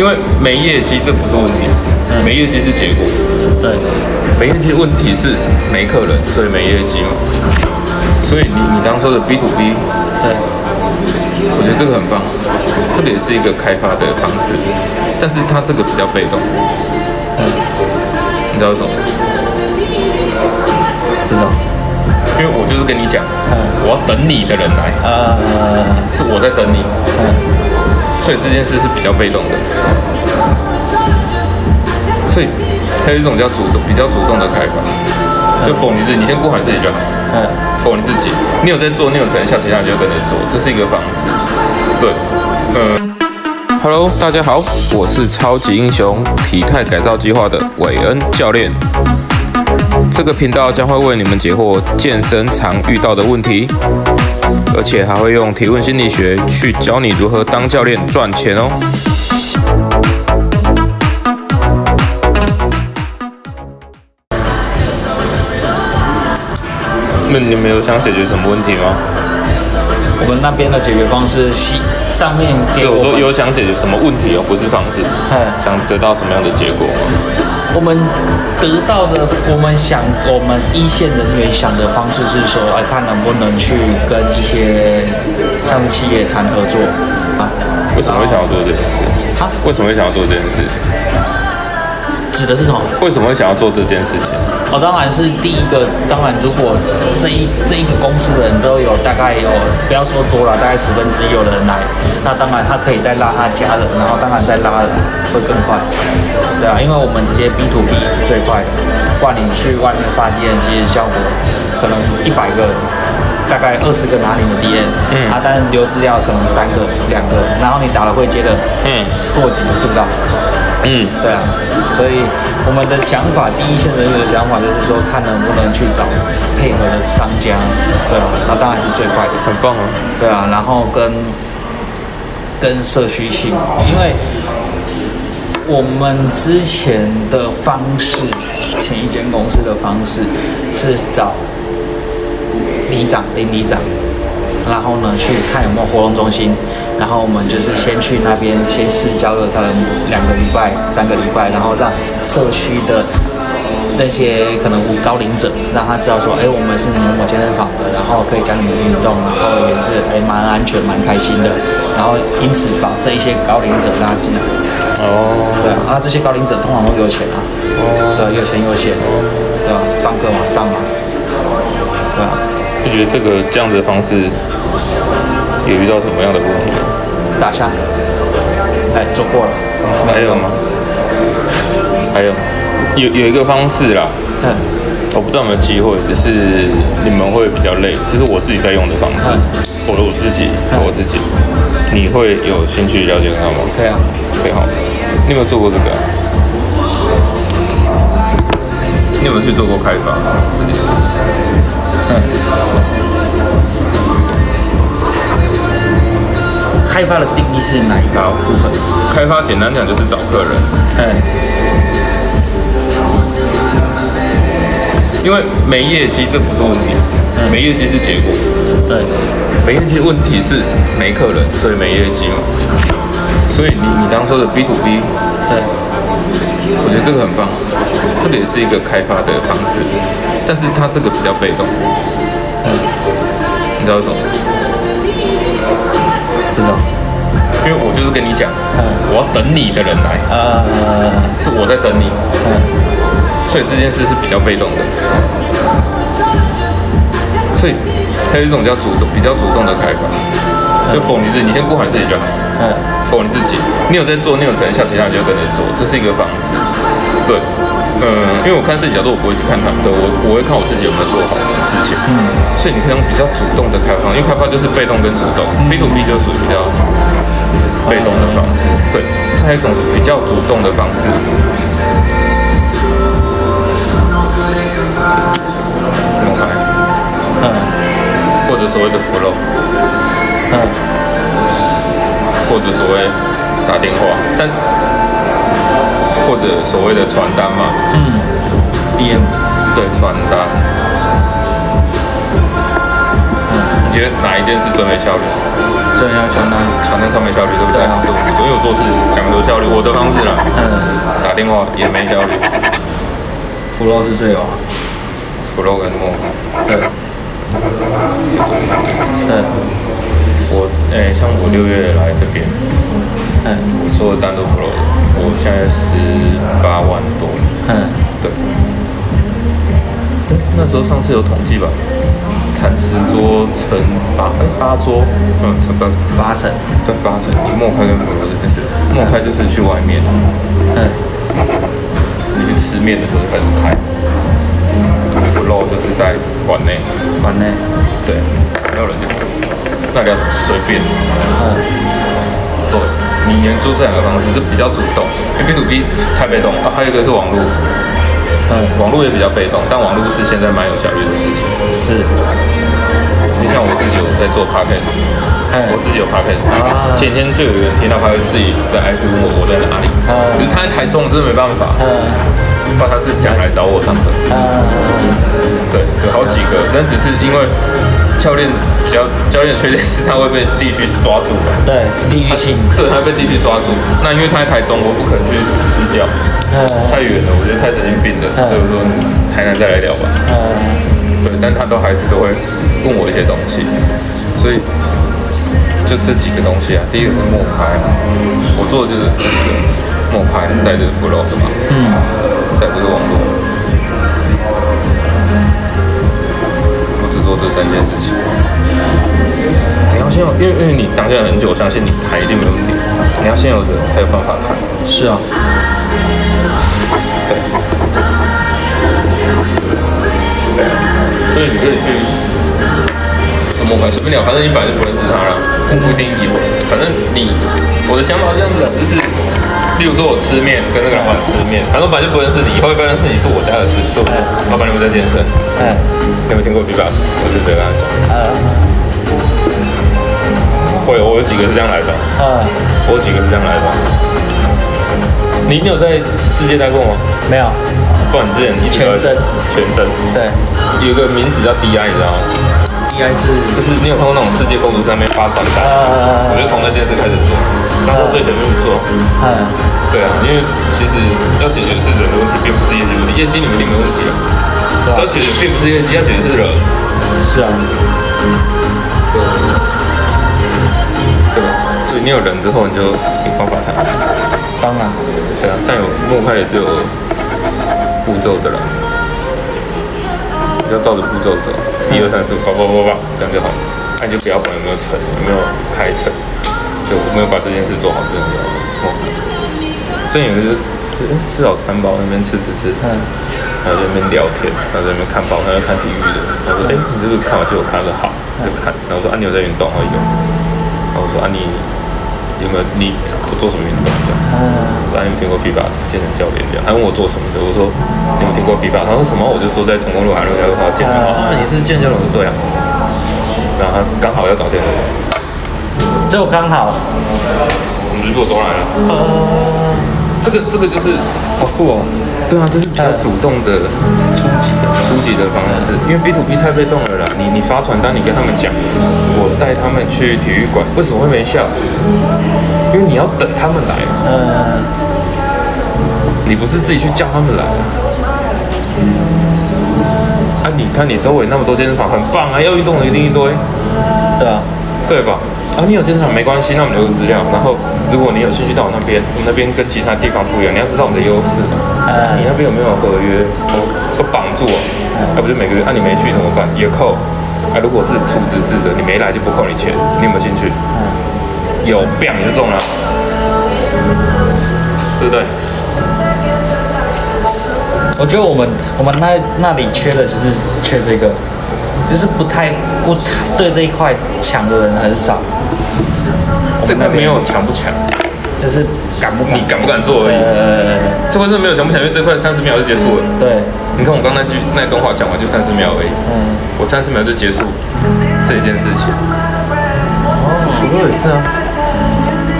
因为没业绩这不是问题，嗯、没业绩是结果。对，没业绩问题是没客人，所以没业绩嘛。所以你你刚刚说的 B to B，对，我觉得这个很棒，这个也是一个开发的方式，但是它这个比较被动。嗯，你知道为什么？知道。因为我就是跟你讲，嗯，我要等你的人来，呃，是我在等你，嗯，所以这件事是比较被动的，所以还有一种叫主动，比较主动的开发，就否你自己，你先顾好自己就好，嗯，否你自己，你有在做，你有成效，其他人就跟着做，这是一个方式，对，嗯，Hello，大家好，我是超级英雄体态改造计划的韦恩教练。这个频道将会为你们解惑健身常遇到的问题，而且还会用提问心理学去教你如何当教练赚钱哦。那你们有想解决什么问题吗？我们那边的解决方式是上面给我，我说有想解决什么问题哦，不是方式，想得到什么样的结果吗？我们得到的，我们想，我们一线人员想的方式是说，哎，看能不能去跟一些像是企业谈合作啊？为什么会想要做这件事？啊？为什么会想要做这件事情？指的是什么？为什么会想要做这件事情？哦，当然是第一个。当然，如果这一这一个公司的人都有大概有，不要说多了，大概十分之一有的人来，那当然他可以再拉他家人，然后当然再拉会更快。对啊，因为我们直接 B to B 是最快的，不然你去外面发 DM，其实效果可能一百个，大概二十个拿你的 DM，嗯，啊，但留资料可能三个、两个，然后你打了会接的，嗯，过几个不知道，嗯，对啊，所以我们的想法，第一线人员的想法就是说，看能不能去找配合的商家，对啊，那当然是最快的，很棒啊，对啊，然后跟跟社区性，因为。我们之前的方式，前一间公司的方式是找里长、林里长，然后呢去看有没有活动中心，然后我们就是先去那边先试教了他的两个礼拜、三个礼拜，然后让社区的那些可能无高龄者，让他知道说，哎，我们是某某健身房的，然后可以教你们运动，然后也是哎蛮安全、蛮开心的，然后因此把这一些高龄者拉进来。哦，对啊，啊，这些高龄者通常都有钱啊，哦，对，有钱有闲，对吧？上课嘛，上嘛，对啊。你觉得这个这样子的方式有遇到什么样的问题？打枪，哎，做过了。还有吗？还有，有有一个方式啦，嗯，我不知道有没有机会，只是你们会比较累，这是我自己在用的方式，我的我自己，我自己，你会有兴趣了解他吗？可以啊，可以好。你有没有做过这个？你有没有去做过开发这件事情？嗯。开发的定义是哪一个部分？开发简单讲就是找客人。嗯。因为没业绩这不是问题，没业绩是结果。对。没业绩问题是没客人，所以没业绩嘛。所以你你刚刚说的 B to B，对，我觉得这个很棒，这个也是一个开发的方式，但是它这个比较被动，嗯，你知道为什么？知道，因为我就是跟你讲，嗯，我要等你的人来，呃，是我在等你，嗯，所以这件事是比较被动的，所以还有一种叫主动，比较主动的开发，就否你自己，你先顾好自己就好，嗯。你自己，你有在做，你有成效，其他人就跟着做，这是一个方式。对，嗯，因为我看事情角度，我不会去看他们的，我我会看我自己有没有做好事情。嗯，所以你可以用比较主动的开发，因为开发就是被动跟主动，B to B 就属于比较被动的方式。对，还有一种是比较主动的方式。怎么开？嗯，或者所谓的 flow。嗯。或者所谓打电话，但或者所谓的传单嘛，嗯，DM 对传单，嗯，你觉得哪一件事最没效率？最没效率传单，传单超没效率，对不对？对啊，因为因为我做事讲究效率，我的方式啦，嗯，打电话也没效率。Flow 是最有啊，Flow 跟默开，对，对，我诶、欸，像我六月来这边，嗯，所有的单都 Flow 的，我现在十八万多，嗯，对，那时候上次有统计吧？谈十桌乘八八桌，嗯，乘八。八成，对八成。你默开跟 Flow 这件事，默开就是去外面，嗯，你去吃面的时候就开始开就是在馆内，馆内，对，没有人就大家随便，嗯，对，你能做这两个方式是比较主动，因为 B to B 太被动。啊，还有一个是网络，嗯，网络也比较被动，但网络是现在蛮有效率的事情，是。就像我自己有在做 podcast，我自己有 podcast，前天就有人听到他自己在 IG 问我我在哪里，其实他在台中，真的没办法，不知道他是想来找我上课，对，有好几个，但只是因为教练比较教练的缺点是他会被地区抓住，对，地域性，对，他被地区抓住，那因为他在台中，我不可能去私教，太远了，我觉得太神经病了，所以我说台南再来聊吧，对，但他都还是都会。问我一些东西，所以就这几个东西啊。第一个是默拍，我做的就是这个默开，再就是 Flow 的嘛，嗯，再不是网络，我只做这三件事情。你要先有，因为因为你当下很久，我相信你谈一定没问题。你要先有人才有办法谈。是啊，对，对，所以你可以去。默开随便聊，反正你本来就不认识他了，我不一定有。反正你，我的想法是这样子的，就是，例如说我吃面，跟那个老板吃面，反正我本来就不认识你，以后会不认识你是我家的事，是不是？老板你们在健身，哎，有没有听过 B-Box？我就直接跟他讲，嗯，会，我有几个是这样来的，嗯，我有几个是这样来的。你你有在世界待过吗？没有，不然你之前你全真，全真，对，有个名字叫 DI，你知道吗？应该是，就是你有看过那种世界公主上面发传单？我觉得从那件事开始做，当做最前面做。嗯，对啊，因为其实要解决的是人的问题，并不是业绩问题。业绩你们一定没问题了，要解决并不是业绩，要解决是人。是啊，对，对吧？所以你有人之后，你就有方法谈。当然，对啊，但有默开也是有步骤的了。要照着步骤走，一二三四五，叭叭叭叭，这样就好。那你就不要管有没有成，有没有开成，就没有把这件事做好，这样就好了。这有个就是吃吃早餐吧，那边吃吃吃，嗯，然后在那边聊天，然后在那边看报，然后看体育的。他说：“哎、欸，你这个看完就有看，他说好，就看。”然后我说：“啊，你有在运动？”他说有。然后我说：“啊，你。”有没有你做做什么运动这样？嗯，我还有听过 B-Box 健身教练这样，他问我做什么的，我说你有没有听过 B-Box？他说什么？我就说在成功路海路下的话健身房。啊，你是健身教练？我说对啊。然后他刚好要找健身房，这我刚好，我们就坐中来了。这个这个就是好酷哦。对啊，这是比较主动的初级的初级的方式，因为 B to B 太被动了啦。你你发传单，你跟他们讲，我带他们去体育馆，为什么会没效？因为你要等他们来。嗯。你不是自己去叫他们来。啊，你看你周围那么多健身房，很棒啊，要运动的一定一堆。对啊，对吧？啊，你有健身房没关系，那我们留个资料。然后，如果你有兴趣到我那边，我们那边跟其他地方不一样，你要知道我们的优势。啊，你那边有没有合约？都都绑住哦。啊，不是每个月，啊，你没去怎么办？也扣。啊，如果是储值制的，你没来就不扣你钱。你有没有兴趣？嗯，有，变你就中了，对不对？我觉得我们我们那那里缺的就是缺这个。就是不太不太对这一块强的人很少，这块没有强不强，就是敢不敢，你敢不敢做而已。这块是没有强不强，因为这块三十秒就结束了。对，你看我刚那句那段话讲完就三十秒而已。嗯，我三十秒就结束这一件事情。哦，福乐也是啊。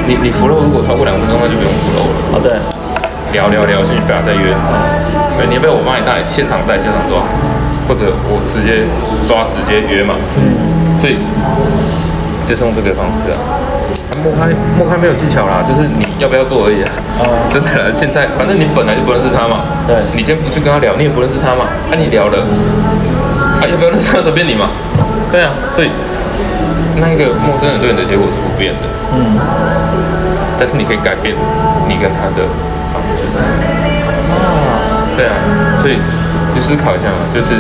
你你福乐如果超过两分钟，那就不用福乐了。哦，对，聊聊聊，先不要再约。哎，你要不要我帮你带，现场带，现场抓。或者我直接抓直接约嘛，所以就用这个方式啊。摸开摸开没有技巧啦，就是你要不要做而已啊。真的啦，现在反正你本来就不认识他嘛。对。你今天不去跟他聊，你也不认识他嘛。那、啊、你聊了，啊要不要认识他随便你嘛。对啊，所以那一个陌生人对你的结果是不变的。嗯。但是你可以改变你跟他的方式。啊。对啊，所以你思考一下嘛，就是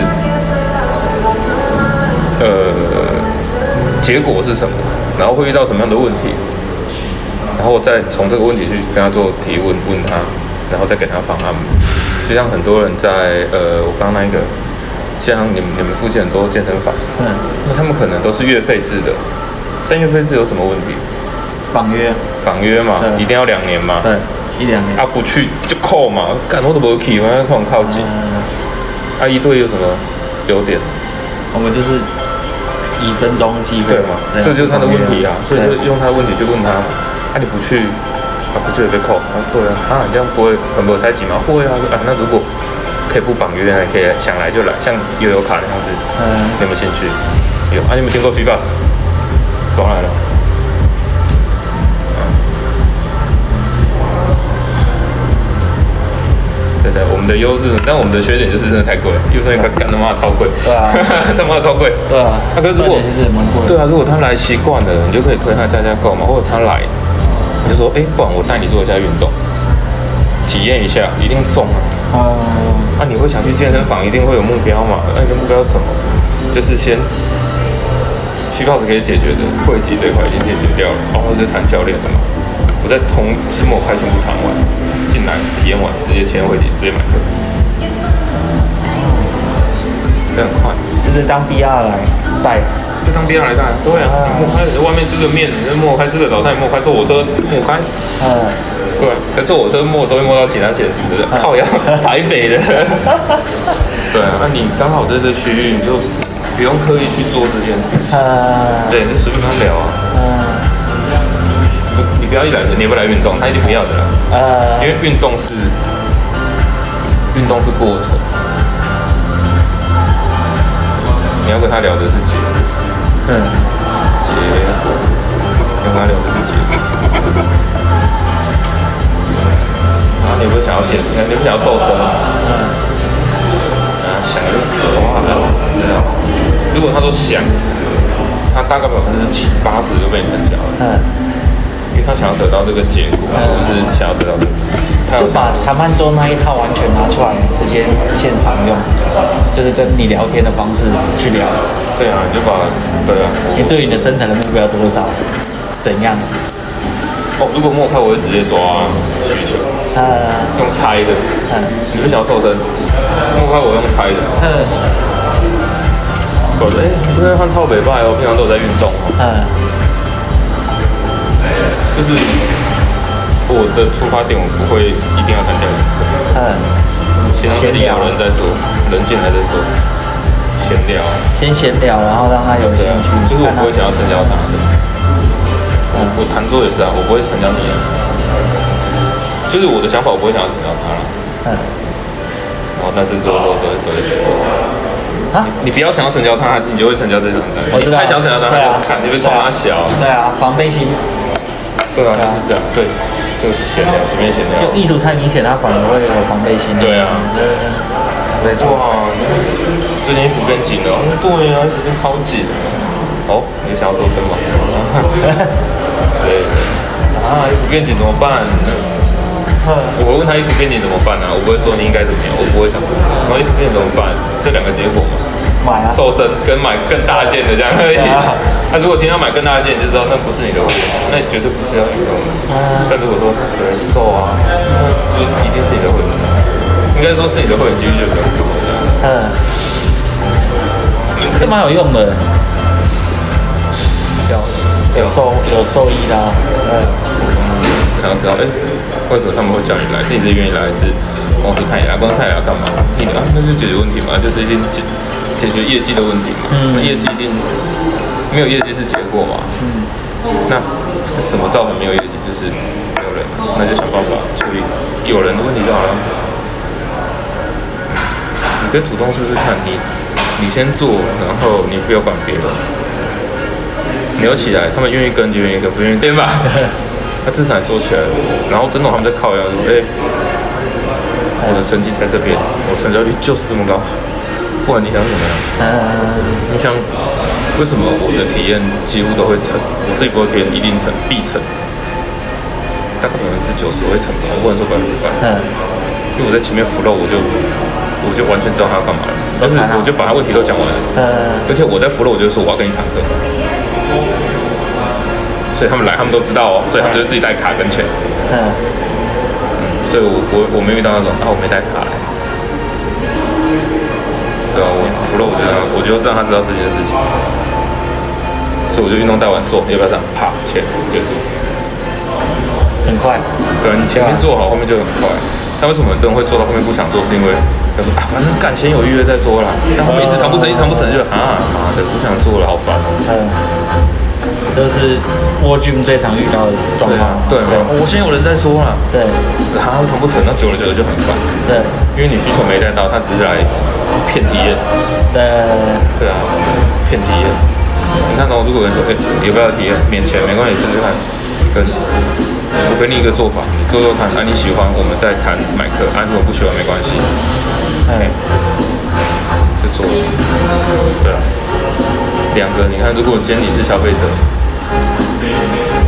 呃。结果是什么？然后会遇到什么样的问题？然后再从这个问题去跟他做提问，问他，然后再给他方案。就像很多人在呃，我刚刚那一个，像你们你们附近很多健身房，嗯，那他们可能都是月费制的，但月费制有什么问题？绑约，绑约嘛，一定要两年嘛，对，一两年。啊，不去就扣嘛，干我都不去，我要靠靠近。嗯、啊，一对有什么优点？我们就是。一分钟机会对嘛？这就是他的问题啊，所以就用他的问题去问他那。啊，你不去，啊，不去也被扣啊？对啊，啊，你这样不会很不猜忌吗？会啊，啊，那如果可以不绑约，还可以想来就来，像悠游卡那样子，嗯，你有没有兴趣？有啊，你有没有听过 FreeBus？转来了。对对，我们的优势，但我们的缺点就是真的太贵，又是一块干他妈超贵，对啊，他妈超贵，对啊。那可是如果对啊，如果他来习惯了，你就可以推他加加购嘛，或者他来，你就说，哎，不然我带你做一下运动，体验一下，一定中啊。哦。那你会想去健身房，一定会有目标嘛？那你的目标是什么？就是先，FreeBus 可以解决的会籍这块已经解决掉了，然后就谈教练的嘛。我在同期末开全部谈完。进来体验完，直接签会籍，直接买课，这样快。就是当 B R 来带，就当 B R 来带。对啊，你抹开外面吃个面，你抹开吃个早餐，你抹开坐火车，抹开。嗯。对，可坐火车抹都会摸到其他鞋子，对不对？靠呀，台北的。对啊，那你刚好在这区域，你就不用刻意去做这件事情。嗯。对，你就随便跟他聊啊。嗯。不要一来你也不来运动，他一定不要的啦。呃，因为运动是运动是过程，你要跟他聊的是结果。嗯，结果，你要跟他聊的是结果。然后你不想要减，你不想要瘦身。嗯。啊，想什么好呢？如果他说想，他大概百分之七八十就被你成交了。嗯。他想要得到这个结果，而不是想要得到这个结果。就把谈判桌那一套完全拿出来，直接现场用，就是跟你聊天的方式去聊。对啊，你就把对啊。你对你的身材的目标多少？怎样？哦，如果摸开，我会直接抓需求。呃。用猜的。嗯。你不想要瘦身？摸开我用猜的。嗯。我说，哎，今天换超北拜哦，平常都有在运动哦。嗯。就是我的出发点，我不会一定要谈教练课。嗯，先聊，有人在做，人进来再做，闲聊。先闲聊，然后让他有兴趣。就是我不会想要成交他的。我我谈做也是啊，我不会成交你啊。就是我的想法，我不会想要成交他了。嗯。然后但是做做做都会觉得。啊？你不要想要成交他，你就会成交这种单。我知道。太想成交他，对啊，你会冲他小。对啊，防备心。对啊，就是这样，对，就是闲聊，随便闲聊。就艺术太明显，他反而会有防备心。对啊，对，没错啊。最近衣服变紧了，对啊，衣服变超紧。哦，你想要瘦身吗？对。啊，衣服变紧怎么办？我会问他衣服变紧怎么办呢？我不会说你应该怎么样，我不会讲。然后衣服变紧怎么办？这两个结果嘛。买啊！瘦身跟买更大件的这样而已。那如果听到买更大的件，你就知道那不是你的会员，那你绝对不是要运动的。那如果说只能瘦啊，那就一定是你的会员。应该说是你的会员几率就比较高的。嗯。这蛮有用的。有有收有收益的。嗯。然后知道哎，为什么他们会叫你来？是你自己愿意来，还是公司派你来？公司派你来干嘛？替你啊，那就解决问题嘛，就是一定解。解决业绩的问题嘛，那、嗯、业绩一定没有业绩是结果嘛，嗯、那是什么造成没有业绩？就是没有人，那就想办法处理。有人的问题就好了。你可以主动试试看，你你先做，然后你不要管别人，牛起来，他们愿意跟就愿意跟，不愿意。跟吧。他至少也做起来了，然后真的他们在靠腰说，哎、欸，我的成绩在这边，我成交率就是这么高，不管你想怎么样，你想为什么我的体验几乎都会成，我这一波体验一定成，必成，大概百分之九十会成功，我不能说百分之百，因为我在前面 flow 我就。我就完全知道他要干嘛了，但是我就把他问题都讲完了，而且我在服了，我就说我要跟你坦克，所以他们来，他们都知道哦，所以他们就自己带卡跟钱，嗯，所以我我我没遇到那种啊，我没带卡来，对啊，我服了，我就让我就让他知道这件事情，所以我就运动带完做，要不要这样？啪，切结束，很快，对，你前面做好，后面就很快。但为什么很多人会做到后面不想做？是因为他说啊，反正干先有预约再说啦。但后面一直谈不成，一谈不成就啊妈的不想做了，好烦哦。嗯，这是沃君最常遇到的状况。对对，我先有人在说啦。对，他谈不成，那久了久了就很烦。对，因为你需求没带到，他只是来骗体验。对对啊，骗体验。你看到如果有人说，哎，有没有体验？免钱没关系，试试看。跟。我给你一个做法，你做做看，啊你喜欢，我们再谈买课；啊如果不喜欢，没关系。哎，就做了。对啊，两个，你看，如果今天你是消费者，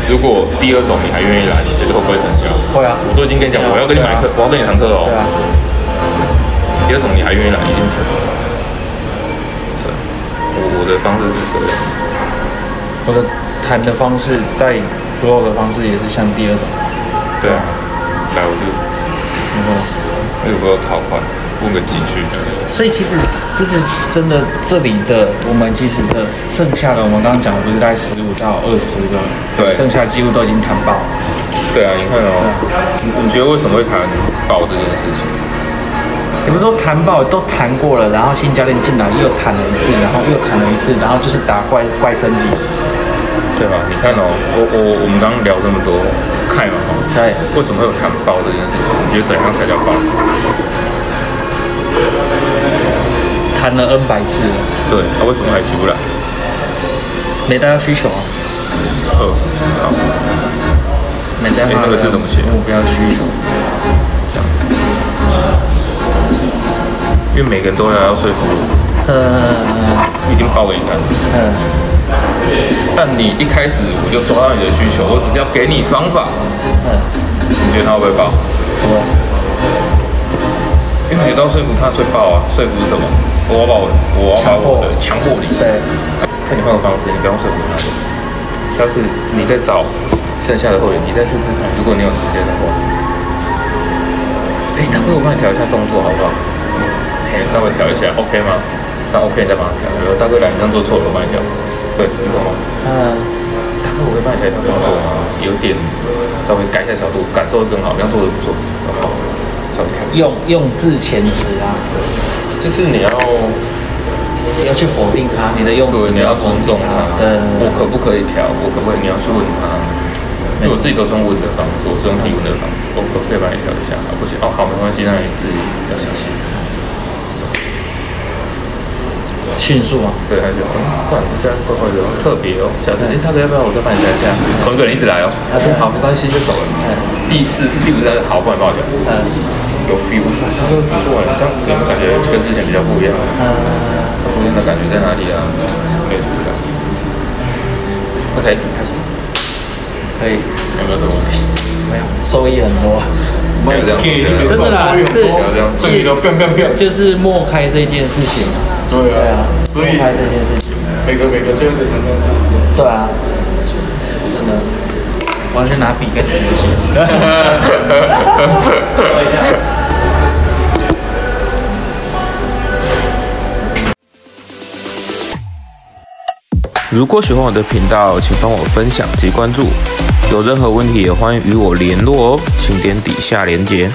如果第二种你还愿意来，你觉得会不会成交？会啊，我都已经跟你讲，我要跟你买课，我要跟你谈课哦。对啊。第二种你还愿意来，一定成。我的谈的方式带。所有的方式也是像第二种，对啊，来我就，然后那个不要讨款，问个几句。所以其实就是真的，这里的我们其实的剩下的，我们刚刚讲的不是大概十五到二十个，对，剩下几乎都已经谈爆。对啊，你看哦，你你觉得为什么会谈爆这件事情？也不是说谈爆都谈过了，然后新教练进来又谈了一次，然后又谈了一次，然后就是打怪怪升级。对吧？你看哦，我我我们刚刚聊这么多，看嘛哈，对，为什么会有谈爆这件事情？你觉得怎样才叫爆？谈了 N 百次了，对，他、啊、为什么还起不来？没带到需求啊。呃，好，没带到那个字怎么写？目标需求。这样。因为每个人都要要说服我，呃，一定爆给你看。嗯。但你一开始我就抓到你的需求，我只是要给你方法。嗯，你觉得他会不会爆？不会。因为你都要说服他会爆啊，说服是什么？我要把我，我要把我的强迫你。对。看你换个方式，你不要说服他。下次你再找剩下的会员，你再试试看。如果你有时间的话，哎，大哥，我帮你调一下动作好不好？哎，稍微调一下，OK 吗？那 OK，你再帮他调。如果大哥来，你这样做错了，我帮你调。对，你懂吗？嗯，大哥，我会帮你调一下动作，有点稍微改一下角度，感受会更好，这样做的不错。好，稍微调。用用字遣词啊，就是你要你要去否定他，你的用词你要尊重他。对，我可不可以调？我可不可以？你要去问他。因为我自己都是用问的方式，我是用提问的方式，我可不可以帮你调一下？好，不行哦，好，没关系，那你自己要小心。迅速啊，对，他就嗯，怪这样怪怪的，特别哦，小陈，哎，大哥要不要我再帮你加一下？同一个人一直来哦，啊，对，好，没关系，就走了。嗯，第四次第五次，好，不然抱歉。嗯，有 feel，他说不错，你这样有没有感觉跟之前比较不一样？嗯，不一样的感觉在哪里啊？没有的。OK，开始。可以，有没有什么问题？没有，收益很多。没有这样，真的啦，是，就是默开这件事情。对啊，所以拍这件事情，每个每个这样的人对啊，真的，完全拿笔跟纸写。如果喜欢我的频道，请帮我分享及关注。有任何问题也欢迎与我联络哦，请点底下连结。